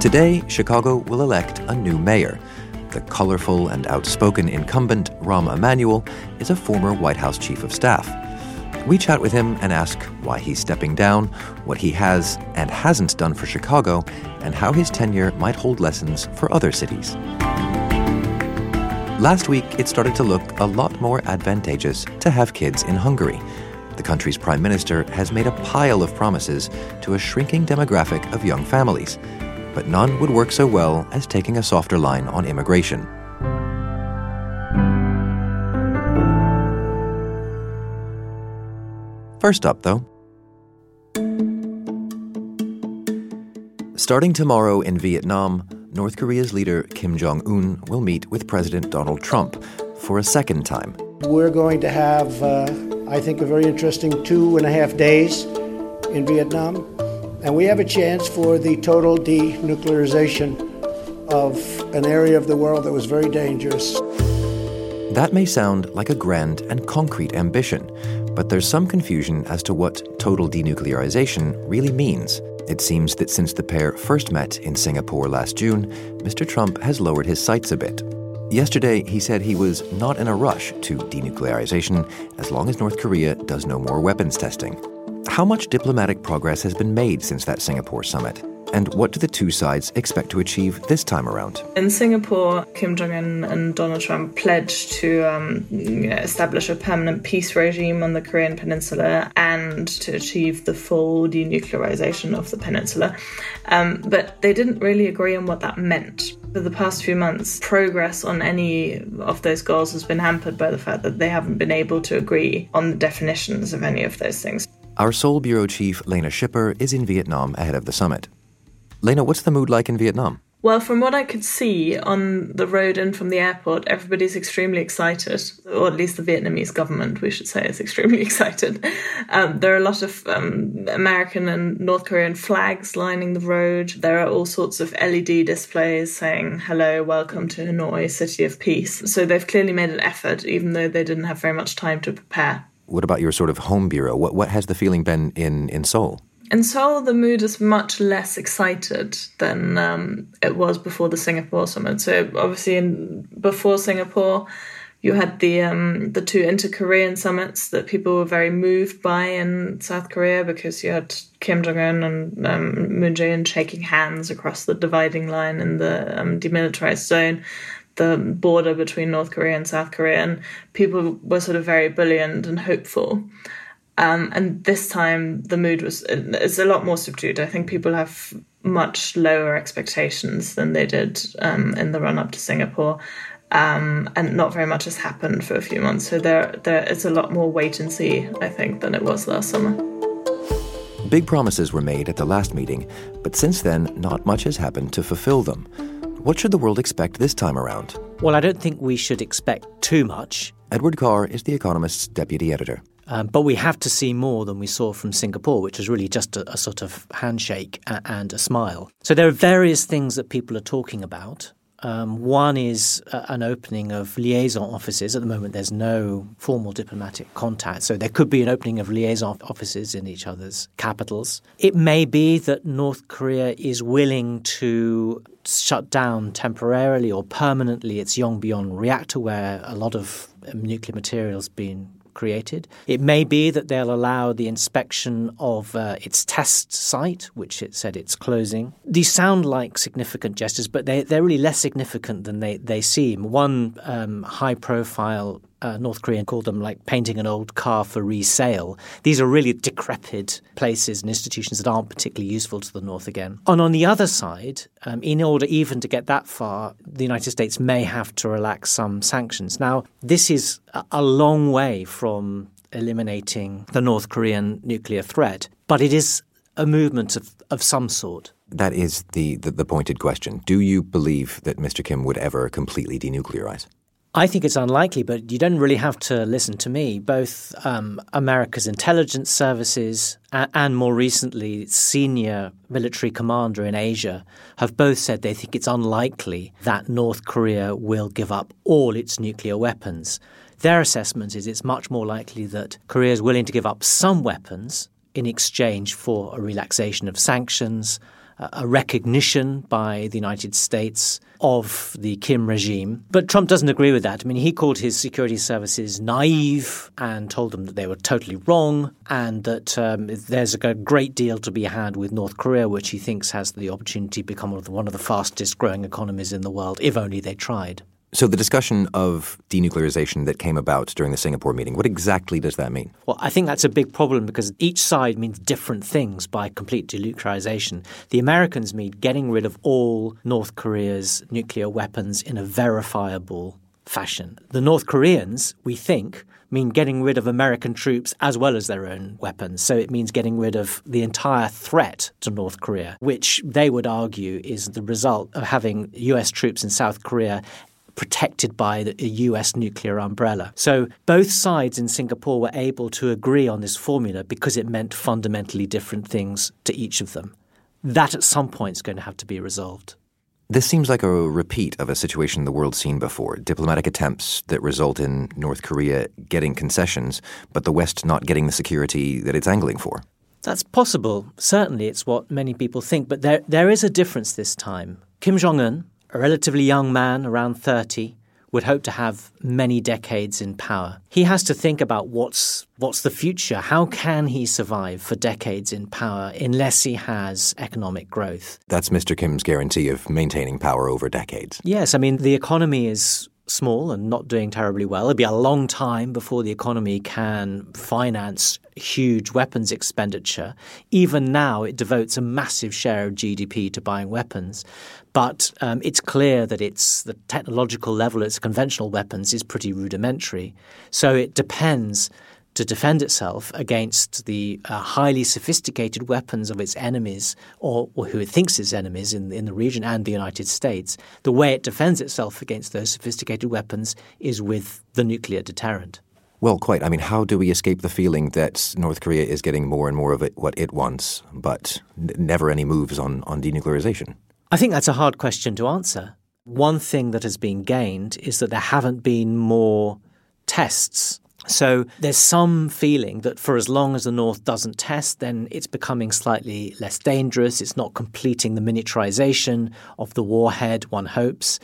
Today, Chicago will elect a new mayor. The colorful and outspoken incumbent, Rahm Emanuel, is a former White House chief of staff. We chat with him and ask why he's stepping down, what he has and hasn't done for Chicago, and how his tenure might hold lessons for other cities. Last week, it started to look a lot more advantageous to have kids in Hungary. The country's prime minister has made a pile of promises to a shrinking demographic of young families but none would work so well as taking a softer line on immigration. First up, though, starting tomorrow in Vietnam, North Korea's leader Kim Jong un will meet with President Donald Trump for a second time. We're going to have, uh, I think, a very interesting two and a half days in Vietnam. And we have a chance for the total denuclearization of an area of the world that was very dangerous. That may sound like a grand and concrete ambition, but there's some confusion as to what total denuclearization really means. It seems that since the pair first met in Singapore last June, Mr. Trump has lowered his sights a bit. Yesterday, he said he was not in a rush to denuclearization as long as North Korea does no more weapons testing. How much diplomatic progress has been made since that Singapore summit? And what do the two sides expect to achieve this time around? In Singapore, Kim Jong un and Donald Trump pledged to um, establish a permanent peace regime on the Korean Peninsula and to achieve the full denuclearization of the peninsula. Um, but they didn't really agree on what that meant. For the past few months, progress on any of those goals has been hampered by the fact that they haven't been able to agree on the definitions of any of those things. Our Seoul Bureau Chief, Lena Schipper, is in Vietnam ahead of the summit. Lena, what's the mood like in Vietnam? Well, from what I could see on the road in from the airport, everybody's extremely excited, or at least the Vietnamese government, we should say, is extremely excited. Um, there are a lot of um, American and North Korean flags lining the road. There are all sorts of LED displays saying, hello, welcome to Hanoi, city of peace. So they've clearly made an effort, even though they didn't have very much time to prepare. What about your sort of home bureau? What what has the feeling been in in Seoul? In Seoul, the mood is much less excited than um, it was before the Singapore summit. So obviously, in, before Singapore, you had the um, the two inter-Korean summits that people were very moved by in South Korea because you had Kim Jong Un and um, Moon Jae-in shaking hands across the dividing line in the um, demilitarized zone the border between North Korea and South Korea, and people were sort of very buoyant and hopeful. Um, and this time the mood was it's a lot more subdued. I think people have much lower expectations than they did um, in the run up to Singapore. Um, and not very much has happened for a few months. So there, there is a lot more wait and see, I think, than it was last summer. Big promises were made at the last meeting, but since then, not much has happened to fulfill them. What should the world expect this time around? Well, I don't think we should expect too much. Edward Carr is The Economist's deputy editor. Um, but we have to see more than we saw from Singapore, which was really just a, a sort of handshake and a smile. So there are various things that people are talking about. Um, one is uh, an opening of liaison offices. At the moment, there's no formal diplomatic contact, so there could be an opening of liaison offices in each other's capitals. It may be that North Korea is willing to shut down temporarily or permanently its Yongbyon reactor, where a lot of nuclear material has been created. It may be that they'll allow the inspection of uh, its test site, which it said it's closing. These sound like significant gestures, but they, they're really less significant than they, they seem. One um, high profile uh, North Korean called them like painting an old car for resale. These are really decrepit places and institutions that aren't particularly useful to the North again. And on the other side, um, in order even to get that far, the United States may have to relax some sanctions. Now, this is a long way from eliminating the North Korean nuclear threat, but it is a movement of, of some sort. That is the, the, the pointed question. Do you believe that Mr. Kim would ever completely denuclearize? I think it's unlikely, but you don't really have to listen to me. Both um, America's intelligence services and, and, more recently, senior military commander in Asia have both said they think it's unlikely that North Korea will give up all its nuclear weapons. Their assessment is it's much more likely that Korea is willing to give up some weapons in exchange for a relaxation of sanctions, a recognition by the United States of the Kim regime. But Trump doesn't agree with that. I mean, he called his security services naive and told them that they were totally wrong and that um, there's a great deal to be had with North Korea, which he thinks has the opportunity to become one of the fastest growing economies in the world, if only they tried. So, the discussion of denuclearization that came about during the Singapore meeting, what exactly does that mean? Well, I think that's a big problem because each side means different things by complete denuclearization. The Americans mean getting rid of all North Korea's nuclear weapons in a verifiable fashion. The North Koreans, we think, mean getting rid of American troops as well as their own weapons. So it means getting rid of the entire threat to North Korea, which they would argue is the result of having US troops in South Korea protected by the US nuclear umbrella. So both sides in Singapore were able to agree on this formula because it meant fundamentally different things to each of them. That at some point is going to have to be resolved. This seems like a repeat of a situation the world's seen before diplomatic attempts that result in North Korea getting concessions, but the West not getting the security that it's angling for. That's possible. Certainly, it's what many people think, but there, there is a difference this time. Kim Jong un, a relatively young man, around 30, would hope to have many decades in power. He has to think about what's what's the future? How can he survive for decades in power unless he has economic growth? That's Mr. Kim's guarantee of maintaining power over decades. Yes, I mean the economy is small and not doing terribly well. It'll be a long time before the economy can finance huge weapons expenditure. Even now, it devotes a massive share of GDP to buying weapons. But um, it's clear that it's the technological level, its conventional weapons, is pretty rudimentary. So it depends to defend itself against the uh, highly sophisticated weapons of its enemies, or, or, who it thinks its enemies in, in the region and the United States. The way it defends itself against those sophisticated weapons is with the nuclear deterrent. Well, quite. I mean, how do we escape the feeling that North Korea is getting more and more of it, what it wants, but n- never any moves on, on denuclearization? I think that's a hard question to answer. One thing that has been gained is that there haven't been more tests. So there's some feeling that for as long as the North doesn't test, then it's becoming slightly less dangerous. It's not completing the miniaturization of the warhead, one hopes.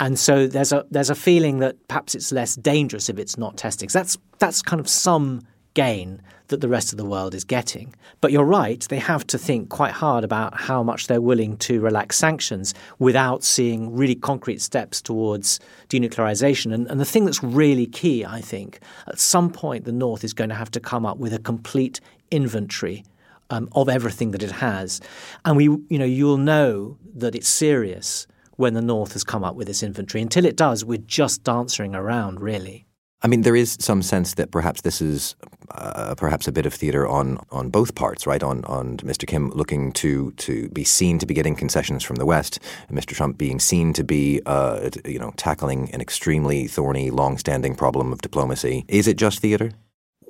And so there's a there's a feeling that perhaps it's less dangerous if it's not testing. So that's that's kind of some gain that the rest of the world is getting. But you're right, they have to think quite hard about how much they're willing to relax sanctions without seeing really concrete steps towards denuclearization. And, and the thing that's really key, I think, at some point the North is going to have to come up with a complete inventory um, of everything that it has. And we, you know, you'll know that it's serious when the North has come up with this inventory. Until it does, we're just dancing around, really. I mean, there is some sense that perhaps this is uh, perhaps a bit of theater on on both parts, right? On on Mr. Kim looking to to be seen to be getting concessions from the West, Mr. Trump being seen to be, uh, you know, tackling an extremely thorny, long-standing problem of diplomacy. Is it just theater?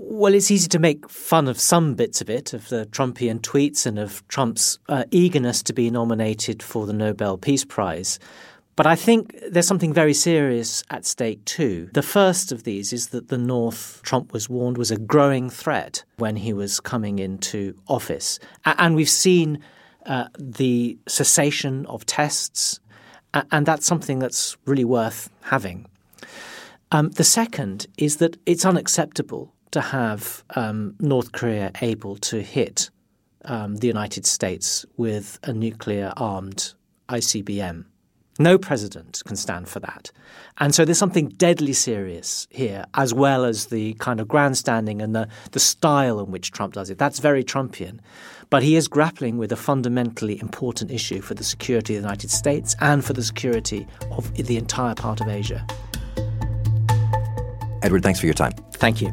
Well, it's easy to make fun of some bits of it, of the Trumpian tweets and of Trump's uh, eagerness to be nominated for the Nobel Peace Prize. But I think there's something very serious at stake too. The first of these is that the North, Trump was warned, was a growing threat when he was coming into office. And we've seen uh, the cessation of tests, and that's something that's really worth having. Um, the second is that it's unacceptable to have um, North Korea able to hit um, the United States with a nuclear armed ICBM. No president can stand for that. And so there's something deadly serious here, as well as the kind of grandstanding and the, the style in which Trump does it. That's very Trumpian. But he is grappling with a fundamentally important issue for the security of the United States and for the security of the entire part of Asia. Edward, thanks for your time. Thank you.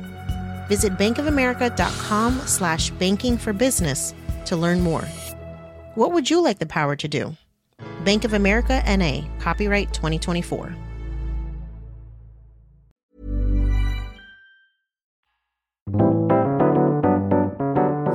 Visit bankofamerica.com slash banking for business to learn more. What would you like the power to do? Bank of America NA, copyright 2024.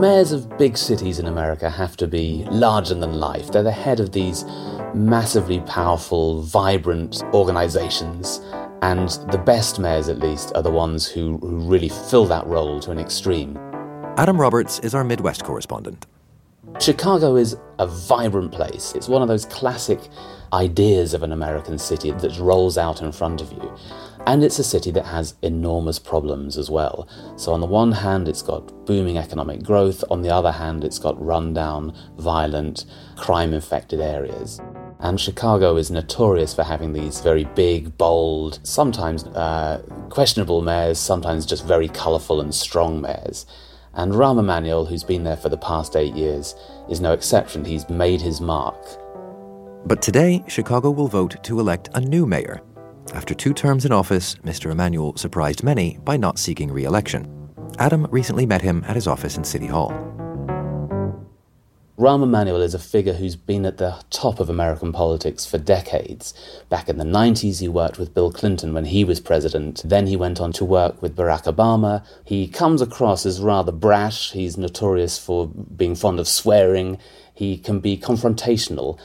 Mayors of big cities in America have to be larger than life. They're the head of these massively powerful, vibrant organizations and the best mayors, at least, are the ones who, who really fill that role to an extreme. Adam Roberts is our Midwest correspondent. Chicago is a vibrant place. It's one of those classic ideas of an American city that rolls out in front of you. And it's a city that has enormous problems as well. So, on the one hand, it's got booming economic growth, on the other hand, it's got rundown, violent, crime infected areas. And Chicago is notorious for having these very big, bold, sometimes uh, questionable mayors, sometimes just very colourful and strong mayors. And Rahm Emanuel, who's been there for the past eight years, is no exception. He's made his mark. But today, Chicago will vote to elect a new mayor. After two terms in office, Mr. Emanuel surprised many by not seeking re election. Adam recently met him at his office in City Hall. Rahm Emanuel is a figure who's been at the top of American politics for decades. Back in the 90s, he worked with Bill Clinton when he was president. Then he went on to work with Barack Obama. He comes across as rather brash. He's notorious for being fond of swearing. He can be confrontational.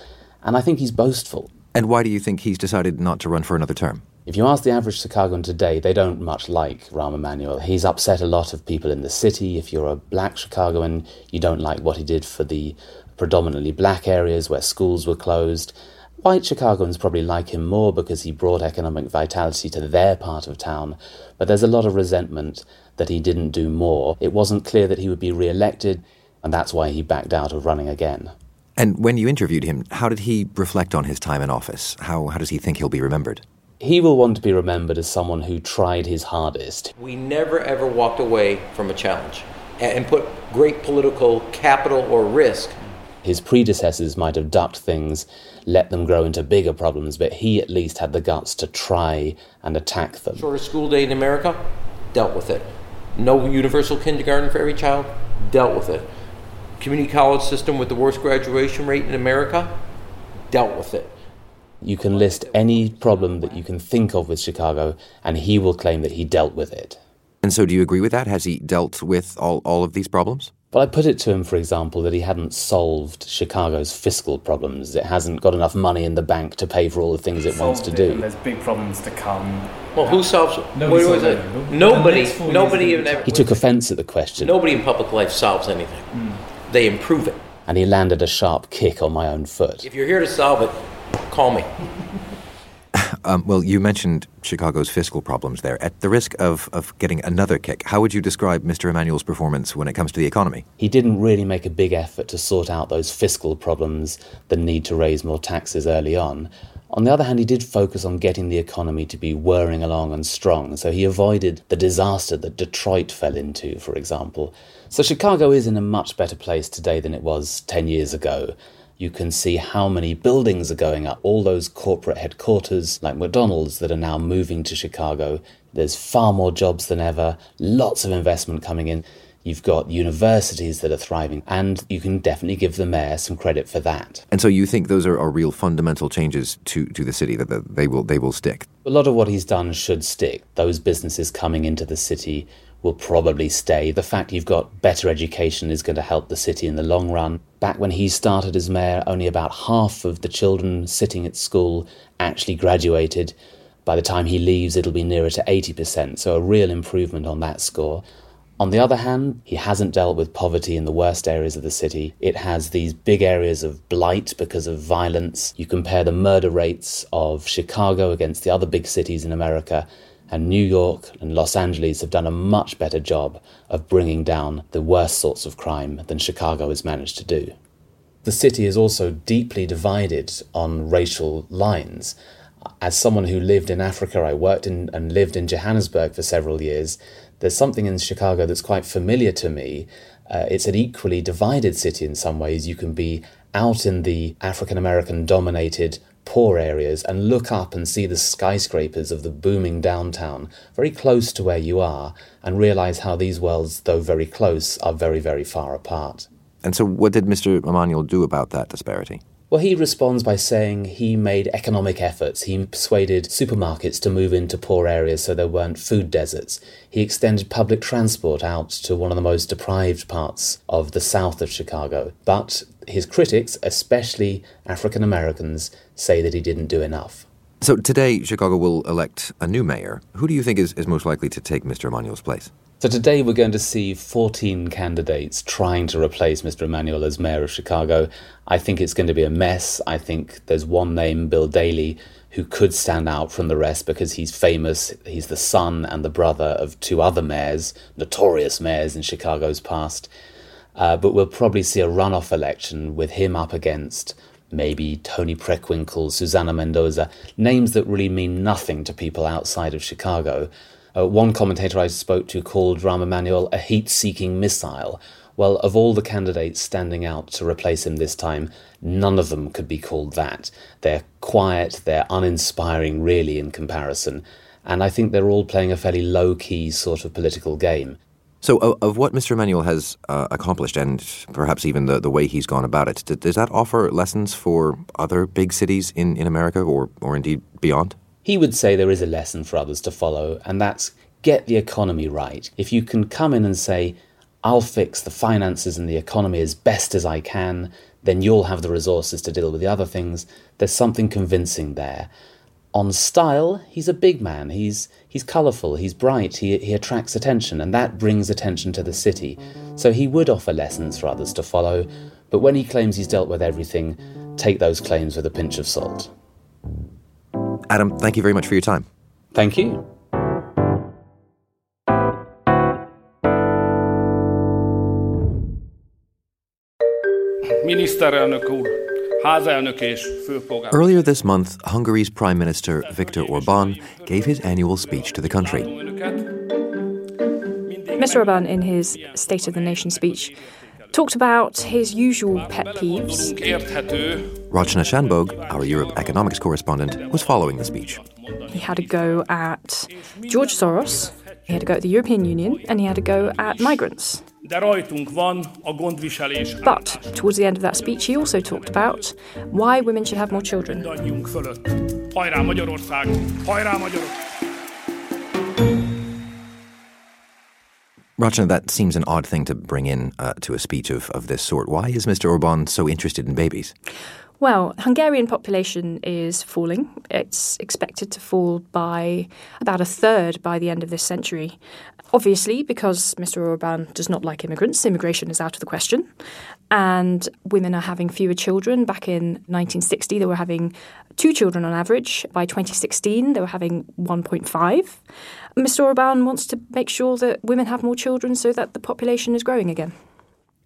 And I think he's boastful. And why do you think he's decided not to run for another term? If you ask the average Chicagoan today, they don't much like Rahm Emanuel. He's upset a lot of people in the city. If you're a black Chicagoan, you don't like what he did for the predominantly black areas where schools were closed. White Chicagoans probably like him more because he brought economic vitality to their part of town, but there's a lot of resentment that he didn't do more. It wasn't clear that he would be re elected, and that's why he backed out of running again. And when you interviewed him, how did he reflect on his time in office? How, how does he think he'll be remembered? He will want to be remembered as someone who tried his hardest. We never ever walked away from a challenge and put great political capital or risk. His predecessors might have ducked things, let them grow into bigger problems, but he at least had the guts to try and attack them. Shortest school day in America, dealt with it. No universal kindergarten for every child, dealt with it. Community college system with the worst graduation rate in America, dealt with it. You can list any problem that you can think of with Chicago, and he will claim that he dealt with it. And so, do you agree with that? Has he dealt with all, all of these problems? Well, I put it to him, for example, that he hadn't solved Chicago's fiscal problems. It hasn't got enough money in the bank to pay for all the things it wants to do. There's big problems to come. Well, who solves it? Nobody What was it? it. Nobody, The nobody even ever. He took offense at the question, Nobody in public life solves anything. Hmm. They improve it. and he landed a sharp kick on my own foot. If you're here to solve it, call me. Um, well, you mentioned Chicago's fiscal problems there. At the risk of, of getting another kick, how would you describe Mr. Emanuel's performance when it comes to the economy? He didn't really make a big effort to sort out those fiscal problems, the need to raise more taxes early on. On the other hand, he did focus on getting the economy to be whirring along and strong, so he avoided the disaster that Detroit fell into, for example. So Chicago is in a much better place today than it was 10 years ago. You can see how many buildings are going up, all those corporate headquarters like McDonald's that are now moving to Chicago. There's far more jobs than ever, lots of investment coming in. You've got universities that are thriving, and you can definitely give the mayor some credit for that. And so you think those are, are real fundamental changes to, to the city that, that they will they will stick. A lot of what he's done should stick. Those businesses coming into the city will probably stay. The fact you've got better education is going to help the city in the long run. Back when he started as mayor, only about half of the children sitting at school actually graduated. By the time he leaves, it'll be nearer to 80%, so a real improvement on that score. On the other hand, he hasn't dealt with poverty in the worst areas of the city. It has these big areas of blight because of violence. You compare the murder rates of Chicago against the other big cities in America, and New York and Los Angeles have done a much better job of bringing down the worst sorts of crime than Chicago has managed to do. The city is also deeply divided on racial lines. As someone who lived in Africa, I worked in and lived in Johannesburg for several years there's something in Chicago that's quite familiar to me. Uh, it's an equally divided city in some ways. You can be out in the African American dominated poor areas and look up and see the skyscrapers of the booming downtown very close to where you are and realize how these worlds, though very close, are very, very far apart. And so, what did Mr. Emanuel do about that disparity? Well, he responds by saying he made economic efforts. He persuaded supermarkets to move into poor areas so there weren't food deserts. He extended public transport out to one of the most deprived parts of the south of Chicago. But his critics, especially African Americans, say that he didn't do enough. So today, Chicago will elect a new mayor. Who do you think is, is most likely to take Mr. Emanuel's place? So today we're going to see 14 candidates trying to replace Mr. Emanuel as mayor of Chicago. I think it's going to be a mess. I think there's one name, Bill Daley, who could stand out from the rest because he's famous. He's the son and the brother of two other mayors, notorious mayors in Chicago's past. Uh, but we'll probably see a runoff election with him up against maybe Toni Preckwinkle, Susana Mendoza, names that really mean nothing to people outside of Chicago. Uh, one commentator I spoke to called Rahm Emanuel a heat seeking missile. Well, of all the candidates standing out to replace him this time, none of them could be called that. They're quiet, they're uninspiring, really, in comparison. And I think they're all playing a fairly low key sort of political game. So, of, of what Mr. Emanuel has uh, accomplished, and perhaps even the, the way he's gone about it, does that offer lessons for other big cities in, in America or, or indeed beyond? He would say there is a lesson for others to follow, and that's get the economy right. If you can come in and say, I'll fix the finances and the economy as best as I can, then you'll have the resources to deal with the other things. There's something convincing there. On style, he's a big man. He's he's colourful. He's bright. He he attracts attention, and that brings attention to the city. So he would offer lessons for others to follow. But when he claims he's dealt with everything, take those claims with a pinch of salt. Adam, thank you very much for your time. Thank you. Earlier this month, Hungary's Prime Minister Viktor Orban gave his annual speech to the country. Mr. Orban, in his State of the Nation speech, talked about his usual pet peeves. Rachna Shanbhogue, our Europe economics correspondent, was following the speech. He had a go at George Soros, he had a go at the European Union, and he had a go at migrants. But towards the end of that speech, he also talked about why women should have more children. Rachna, that seems an odd thing to bring in uh, to a speech of, of this sort. Why is Mr. Orban so interested in babies? Well, Hungarian population is falling. It's expected to fall by about a third by the end of this century. Obviously, because Mr. Orban does not like immigrants, immigration is out of the question. And women are having fewer children. Back in 1960, they were having two children on average. By 2016, they were having 1.5. Mr. Orban wants to make sure that women have more children so that the population is growing again.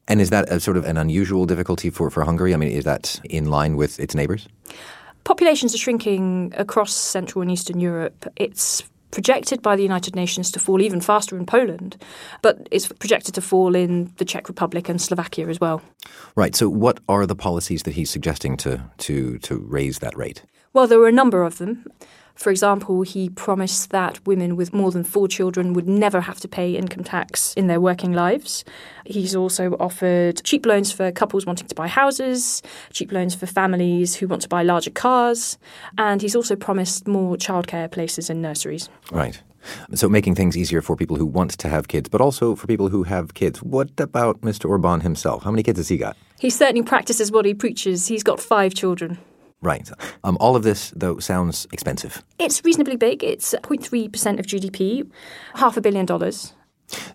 And is that a sort of an unusual difficulty for, for Hungary? I mean, is that in line with its neighbours? Populations are shrinking across Central and Eastern Europe. It's projected by the United Nations to fall even faster in Poland, but it's projected to fall in the Czech Republic and Slovakia as well. Right. So, what are the policies that he's suggesting to to to raise that rate? Well, there are a number of them. For example, he promised that women with more than four children would never have to pay income tax in their working lives. He's also offered cheap loans for couples wanting to buy houses, cheap loans for families who want to buy larger cars, and he's also promised more childcare places in nurseries. Right. So making things easier for people who want to have kids, but also for people who have kids. What about Mr. Orban himself? How many kids has he got? He certainly practices what he preaches. He's got five children. Right. Um, all of this, though, sounds expensive. It's reasonably big. It's 0.3% of GDP, half a billion dollars.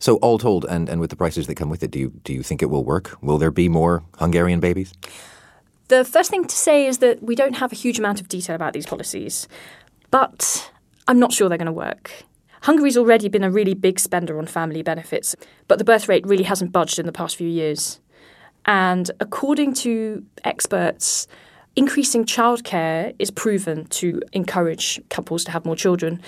So, all told, and, and with the prices that come with it, do you, do you think it will work? Will there be more Hungarian babies? The first thing to say is that we don't have a huge amount of detail about these policies, but I'm not sure they're going to work. Hungary's already been a really big spender on family benefits, but the birth rate really hasn't budged in the past few years. And according to experts, increasing childcare is proven to encourage couples to have more children.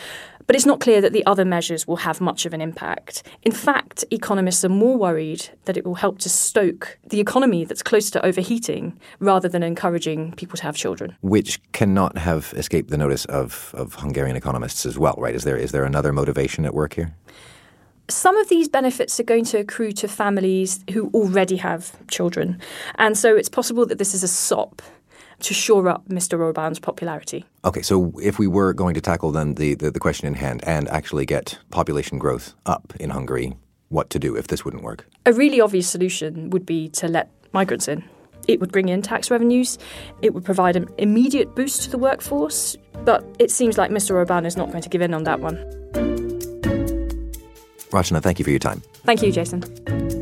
But it's not clear that the other measures will have much of an impact. In fact, economists are more worried that it will help to stoke the economy that's close to overheating rather than encouraging people to have children. Which cannot have escaped the notice of, of Hungarian economists as well, right? Is there, is there another motivation at work here? some of these benefits are going to accrue to families who already have children. And so it's possible that this is a sop to shore up Mr. Orban's popularity. Okay, so if we were going to tackle then the, the, the question in hand and actually get population growth up in Hungary, what to do if this wouldn't work? A really obvious solution would be to let migrants in. It would bring in tax revenues, it would provide an immediate boost to the workforce, but it seems like Mr. Orban is not going to give in on that one. Rachna, thank you for your time. Thank you, Jason.